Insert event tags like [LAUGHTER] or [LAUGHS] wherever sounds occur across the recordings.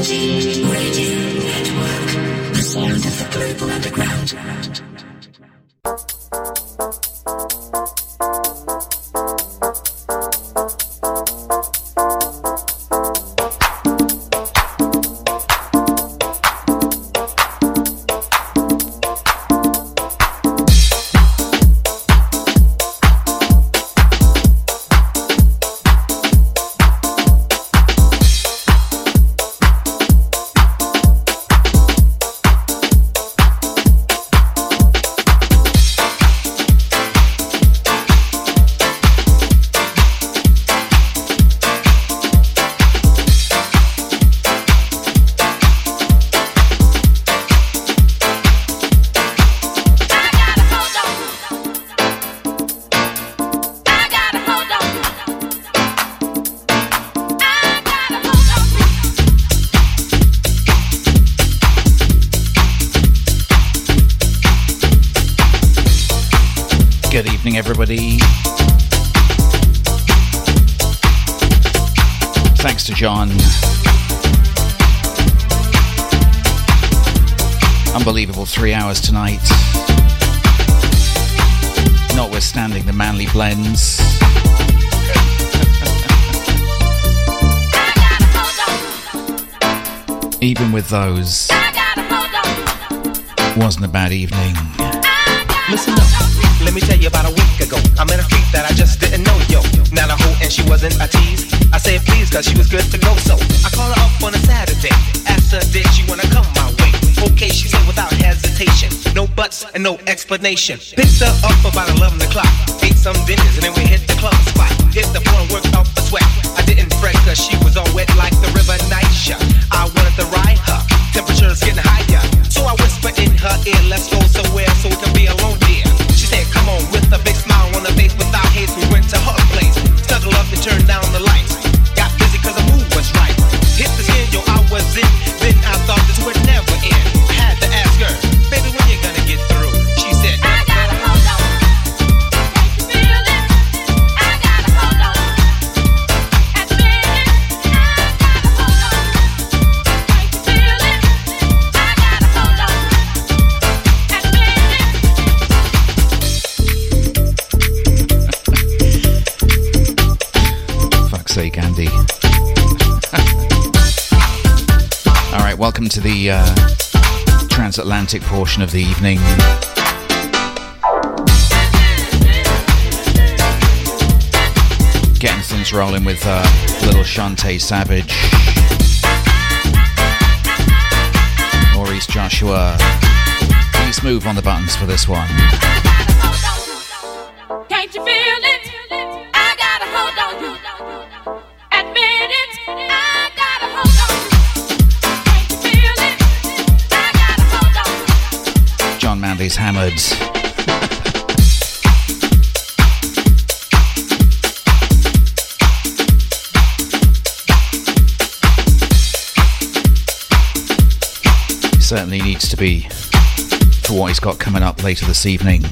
Música those, wasn't a bad evening. Listen up. Let me tell you about a week ago. I met a freak that I just didn't know, yo. Not a hoe and she wasn't a tease. I said please cause she was good to go, so I called her up on a Saturday. Asked her did she wanna come my way. Okay, she said without hesitation. No buts and no explanation. Picked her up about 11 o'clock. Ate some dinners and then we hit the club spot. Hit the floor and worked off a sweat. I didn't fret cause she was all wet like the river Nisha. I wanted to ride her. Temperature's getting higher. So I whispered in her ear, let's go somewhere so we can be alone, dear She said, come on, with a big smile on her face without haste, we went to her place. Snuggle up and turn down the lights. Got busy cause the mood was right. Hit the yo, I was in. Welcome to the uh, transatlantic portion of the evening. Getting things rolling with uh, little Shantae Savage, Maurice Joshua. Please move on the buttons for this one. Hammered. certainly needs to be for what he's got coming up later this evening.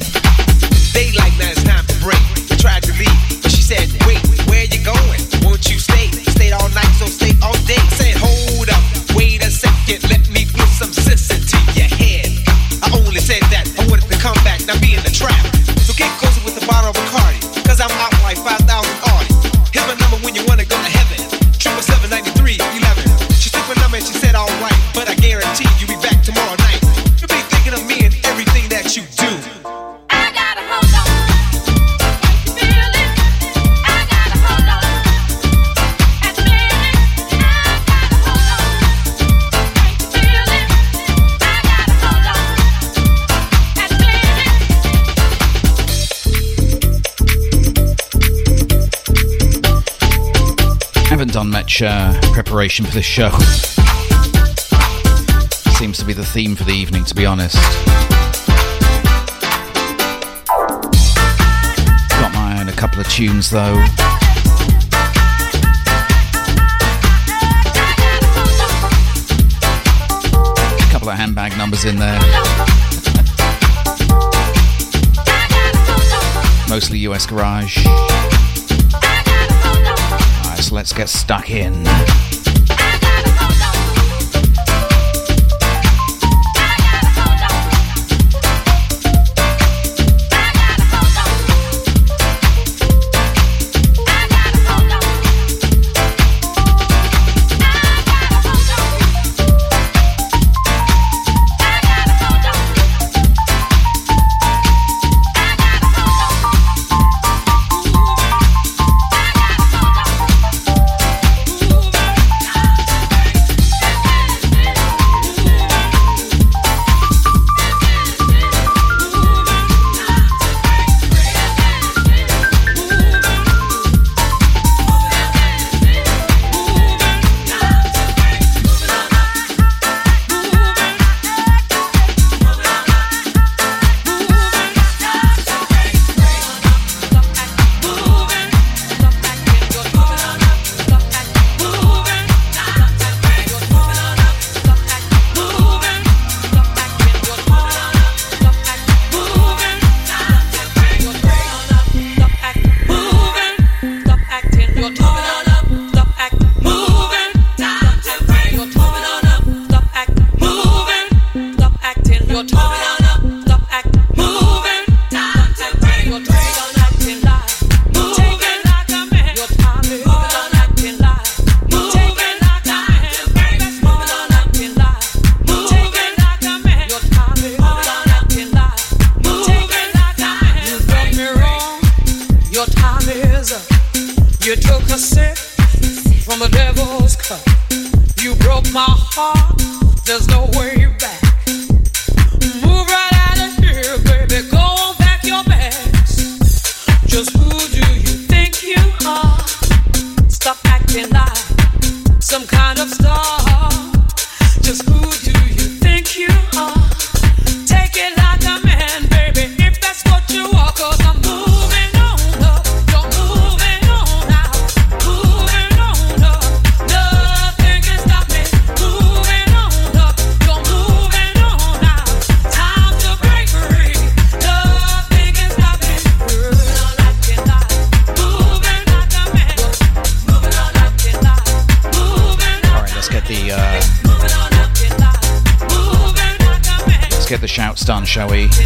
Much uh, preparation for this show. Seems to be the theme for the evening, to be honest. Got my own a couple of tunes though. A couple of handbag numbers in there. [LAUGHS] Mostly US Garage let's get stuck in.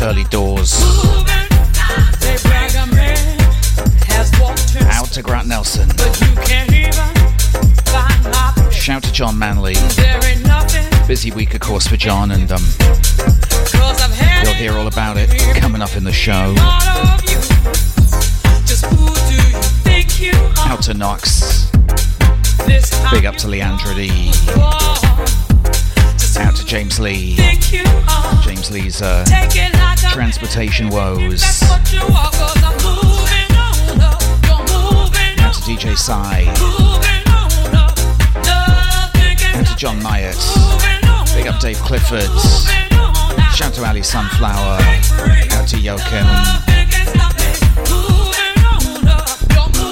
Shall? Early doors. Out to Grant Nelson. Shout to John Manley. Busy week, of course, for John, and um, you'll hear all about it coming up in the show. Out to Knox. Big up to Leandro D. Out to James Lee. James Lee's uh, transportation woes. Out to DJ Sai. Out to John Myatt. Big up Dave Clifford. Shout to Ali Sunflower. Out to Joachim.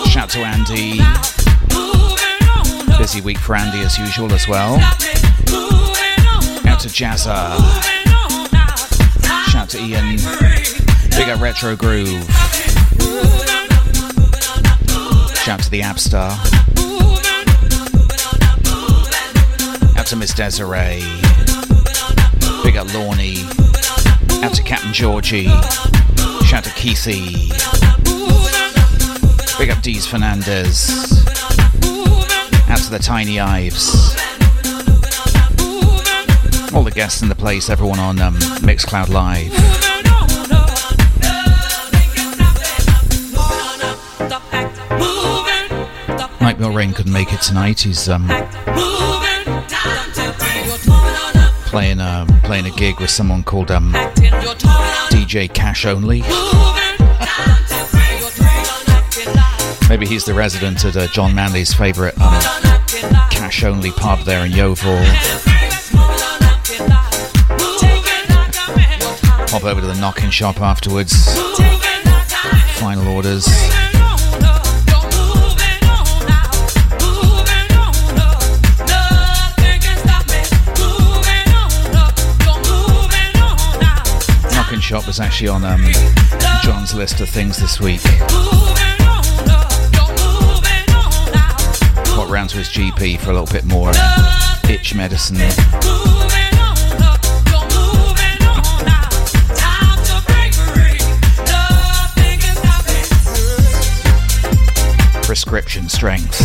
Shout to Andy. Busy week for Andy as usual as well Out to Jazza. To Ian. Big up Retro Groove. Shout to the Abstar. Out to Miss Desiree. Big up Lorney. Out to Captain Georgie. Shout to Keithy. Big up Dees Fernandez. Out to the Tiny Ives all the guests in the place, everyone on um, Mixcloud Live. Nightmare Rain couldn't make it tonight. He's um, playing a playing a gig with someone called um, DJ Cash Only. Maybe he's the resident at uh, John Manley's favourite um, cash only pub there in Yeovil. Pop over to the knocking shop afterwards. Final orders. Knocking shop was actually on um, John's list of things this week. Got round to his GP for a little bit more itch medicine. Prescription strength.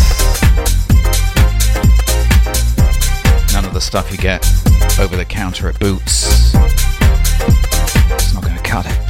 None of the stuff you get over the counter at Boots. It's not going to cut it.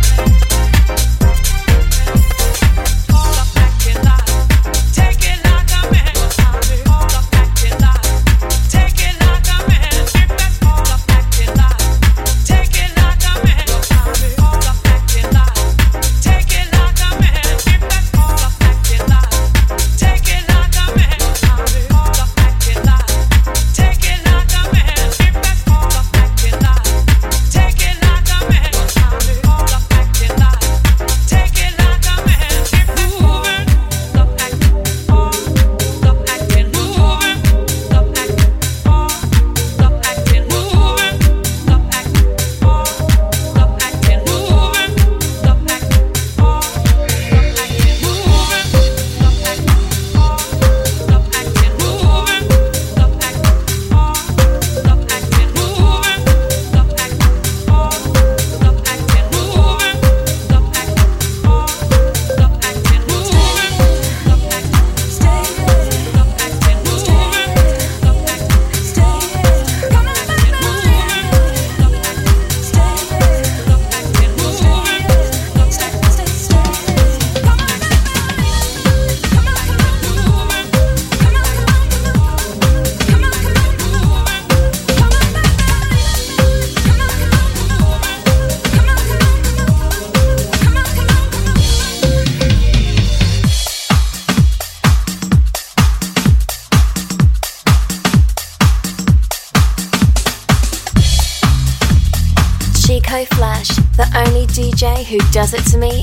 Who does it to me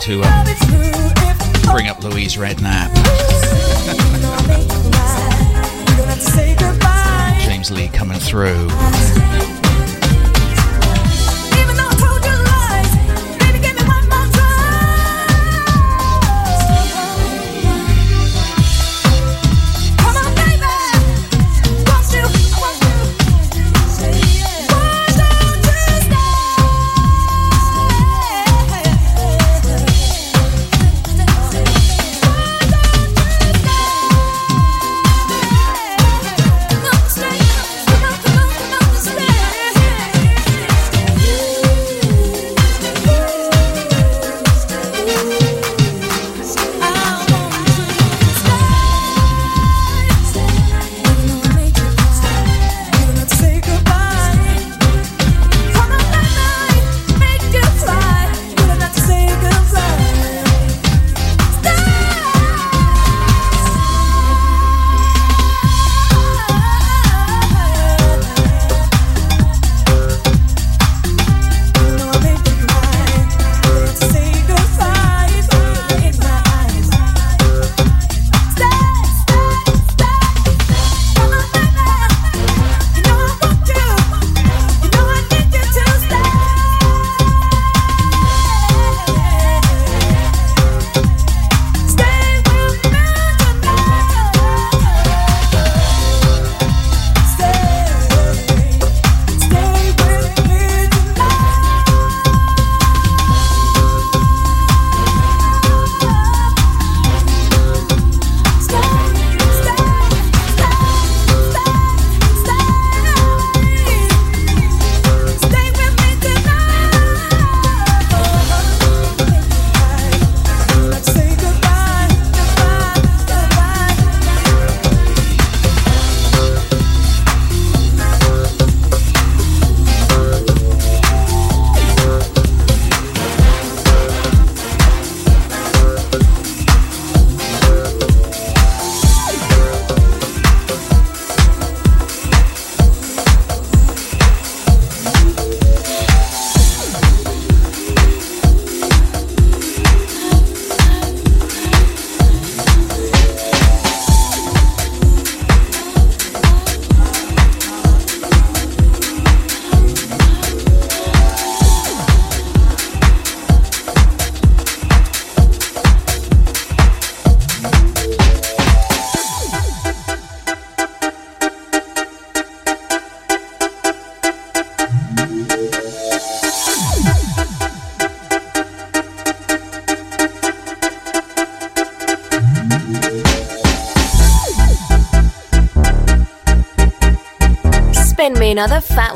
to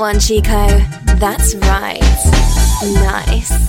one, Chico. That's right. Nice.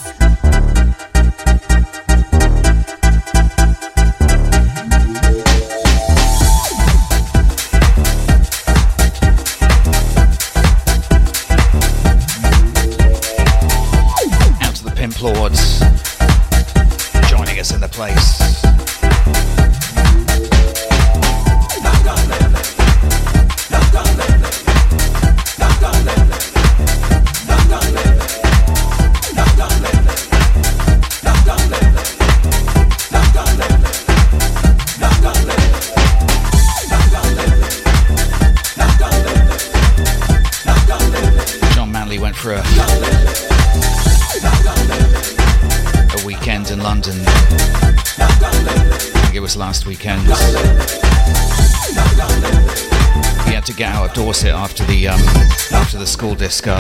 Disco.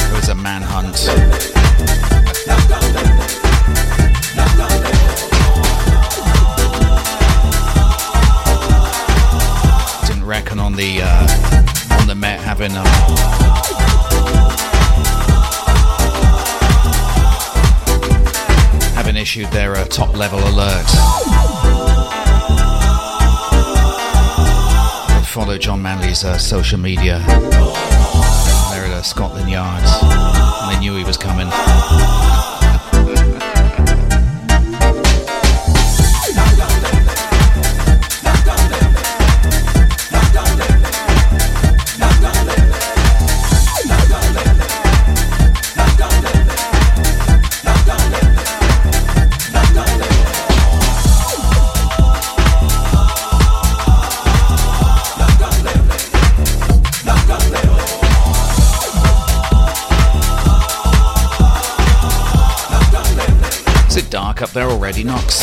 It was a manhunt. Didn't reckon on the uh, on the Met having um, issued their uh, top level alert. Follow John Manley's uh, social media. They're at Scotland Yard, and they knew he was coming. Up Knox.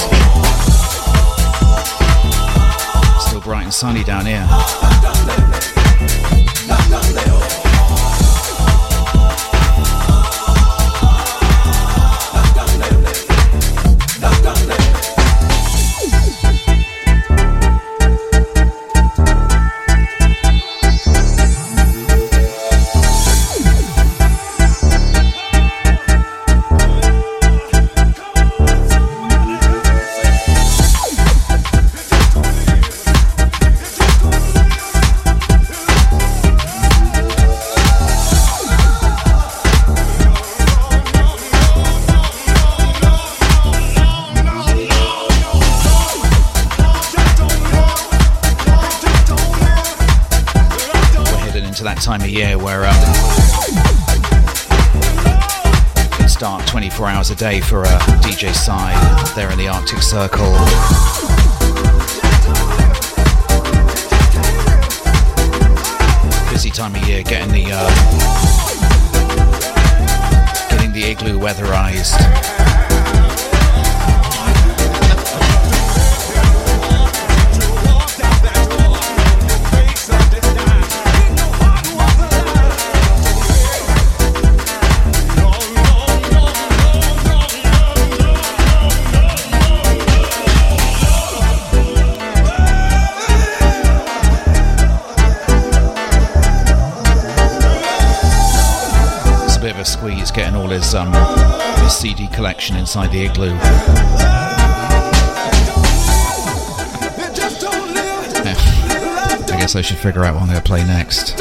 Still bright and sunny down here. Start 24 hours a day for a DJ side there in the Arctic Circle. Busy time of year getting the uh, getting the igloo weatherized. All his um, his CD collection inside the igloo. Yeah. I guess I should figure out what I'm going to play next.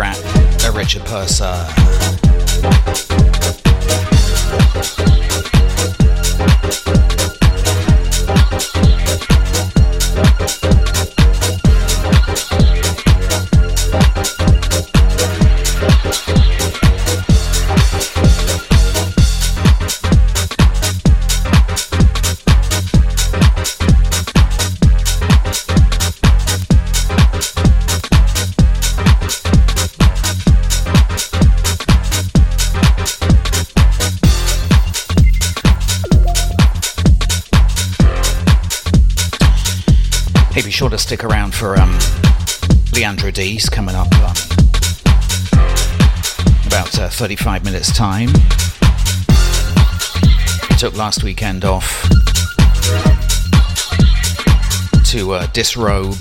Brand by Richard Purser. Sure to stick around for um, Leandro D's coming up um, about uh, 35 minutes time. Took last weekend off to uh, disrobe.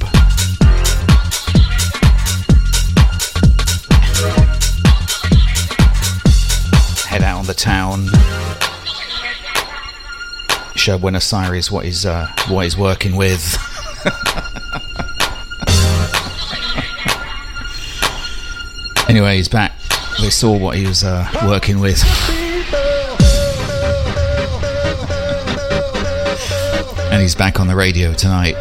Head out on the town. Show Buenos Aires what he's uh, what he's working with. [LAUGHS] Anyway, he's back. They saw what he was uh, working with. and he's back on the radio tonight.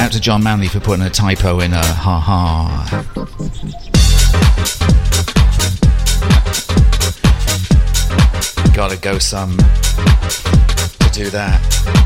Out to John Manley for putting a typo in a ha ha. Gotta go some to do that.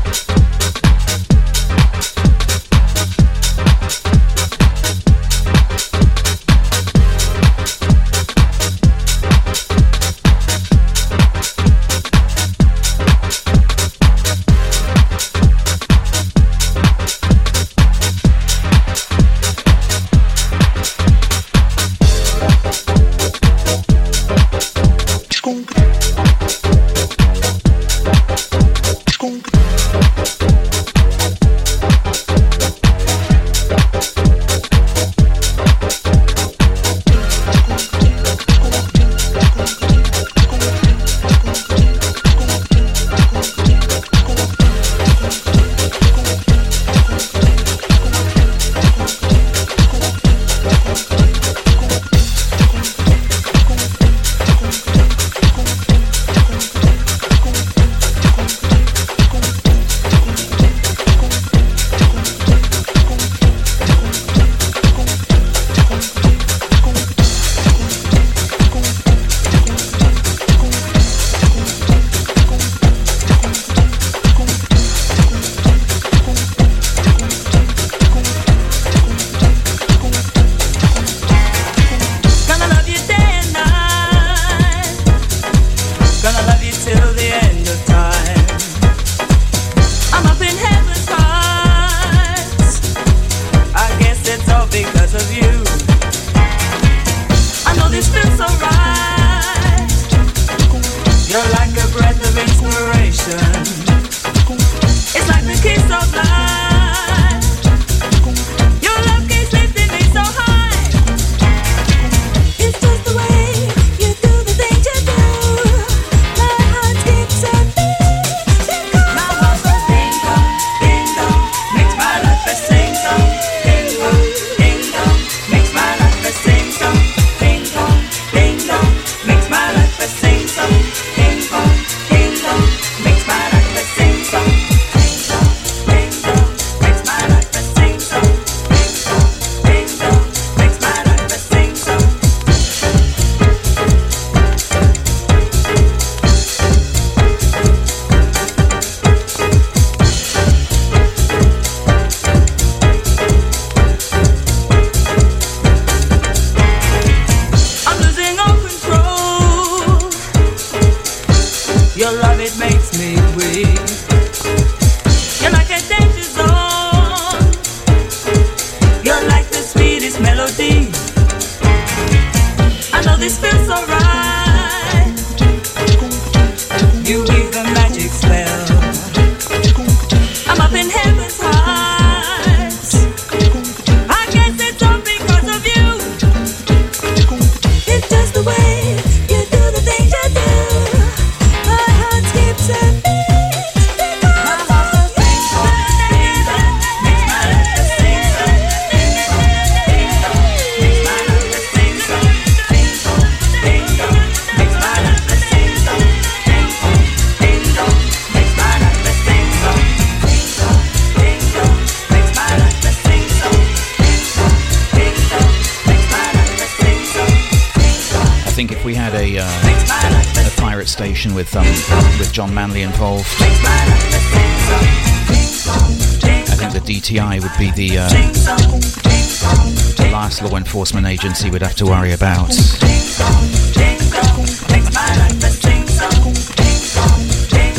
Enforcement agency we'd have to worry about.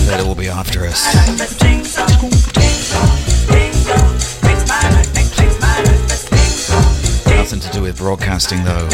They'd all be after us. Nothing to do with broadcasting though.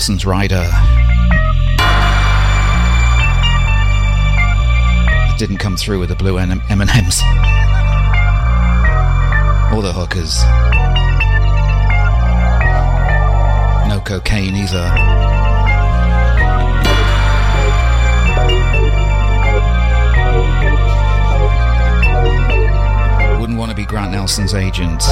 Nelson's rider. It didn't come through with the blue M&Ms or the hookers. No cocaine either. Wouldn't want to be Grant Nelson's agent.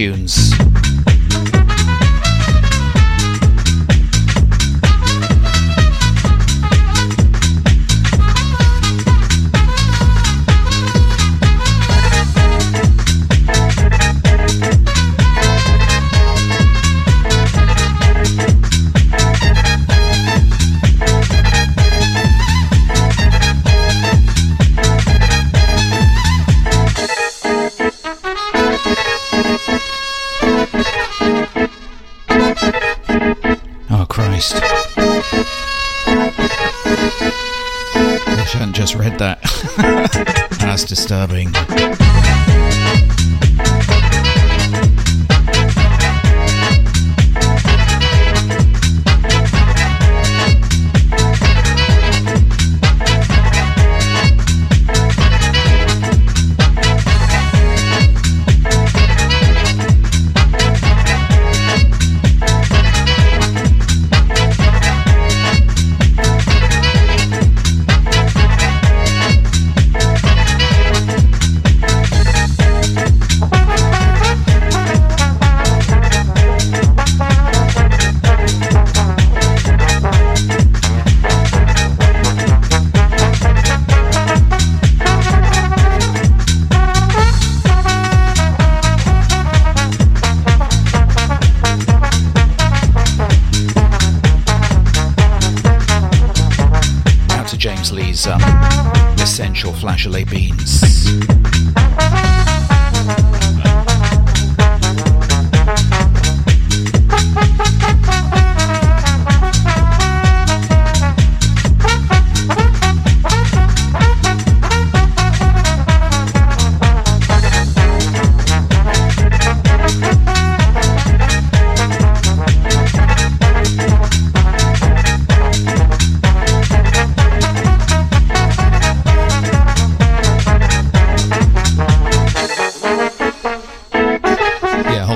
A couple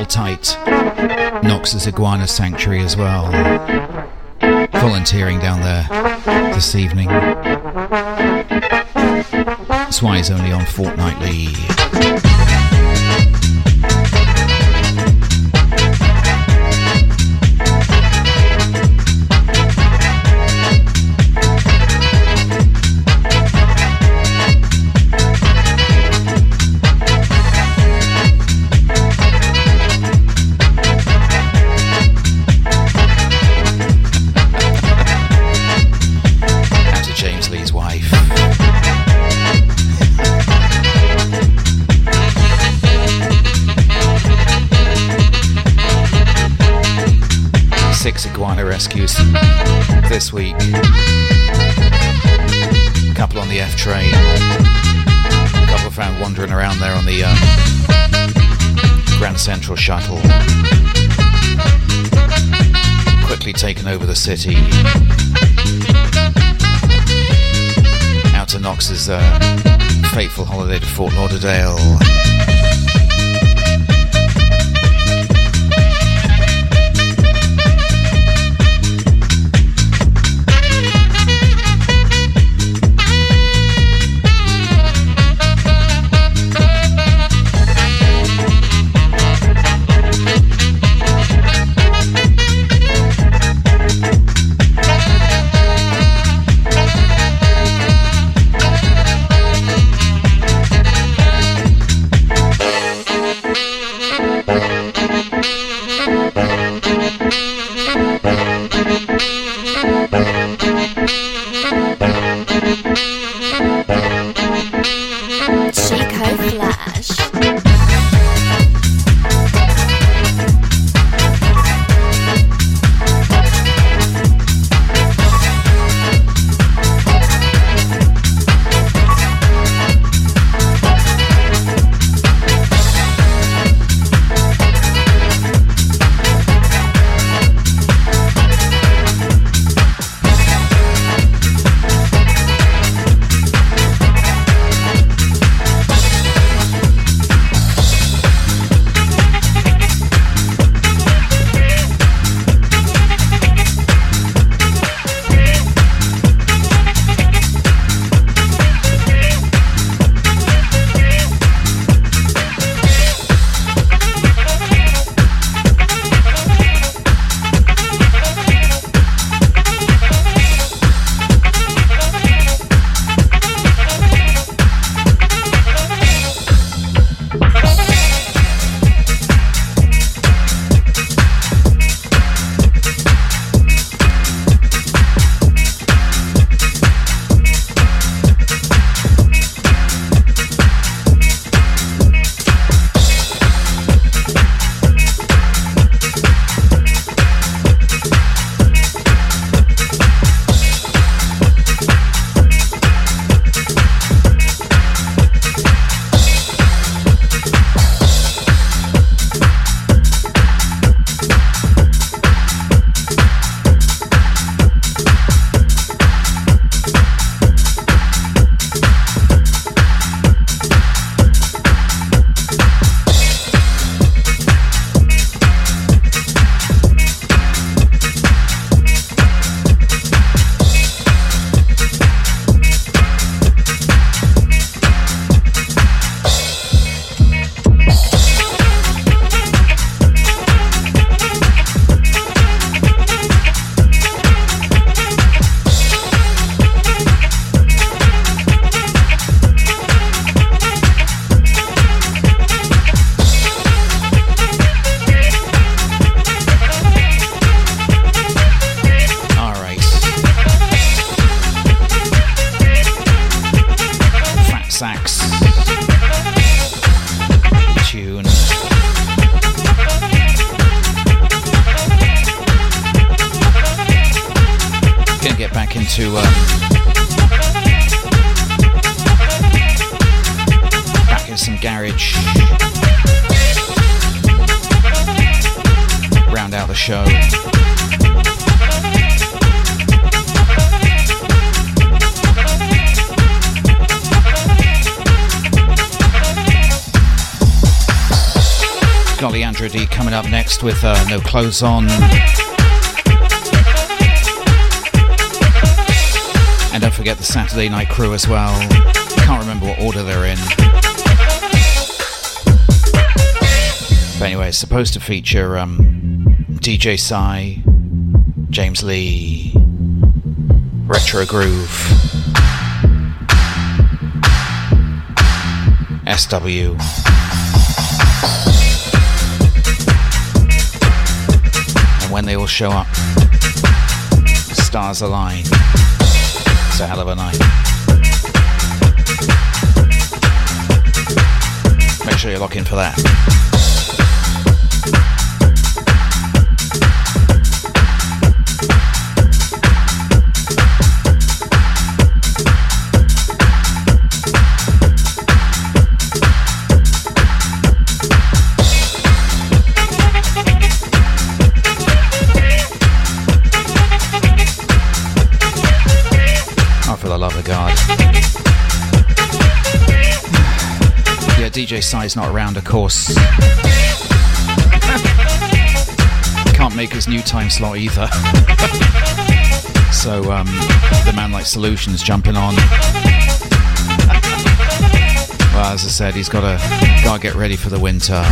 tunes. disturbing. Iguana Sanctuary as well. Volunteering down there this evening. That's why he's only on fortnightly. Rescues this week. A couple on the F train. A couple found wandering around there on the uh, Grand Central shuttle. Quickly taken over the city. Out to Knox's uh, fateful holiday to Fort Lauderdale. With uh, No Clothes On. And don't forget the Saturday Night Crew as well. Can't remember what order they're in. But anyway, it's supposed to feature um, DJ Psy, James Lee, Retro Groove, SW. When they all show up. Stars align. It's a hell of a night. Make sure you lock in for that. DJ Psy's not around, of course. [LAUGHS] Can't make his new time slot either. [LAUGHS] so, um, the man like Solutions jumping on. well, as I said, he's got to gotta get ready for the winter.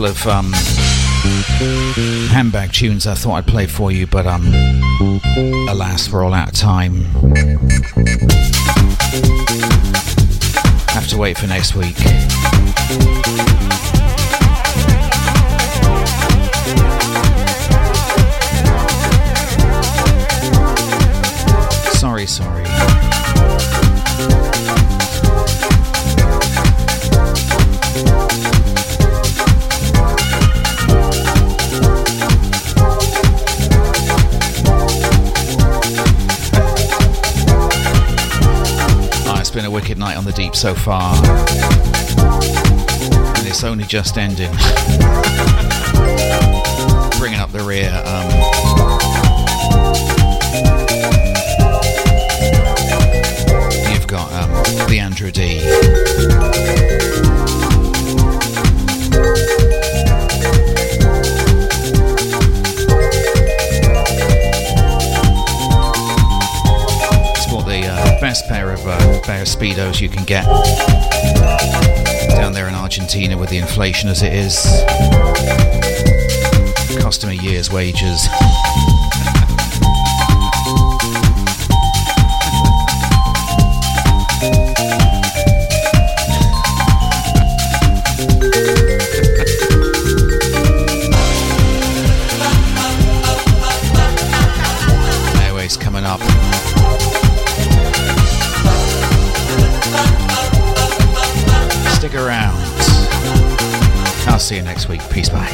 Couple of um, handbag tunes I thought I'd play for you, but um, alas, we're all out of time. Have to wait for next week. Sorry, sorry. Night on the deep so far. And it's only just ending. Bringing up the rear. Um, you've got um, Leandro D. pair speedos you can get down there in Argentina with the inflation as it is. Cost him a year's wages. Stick around. I'll see you next week. Peace, bye.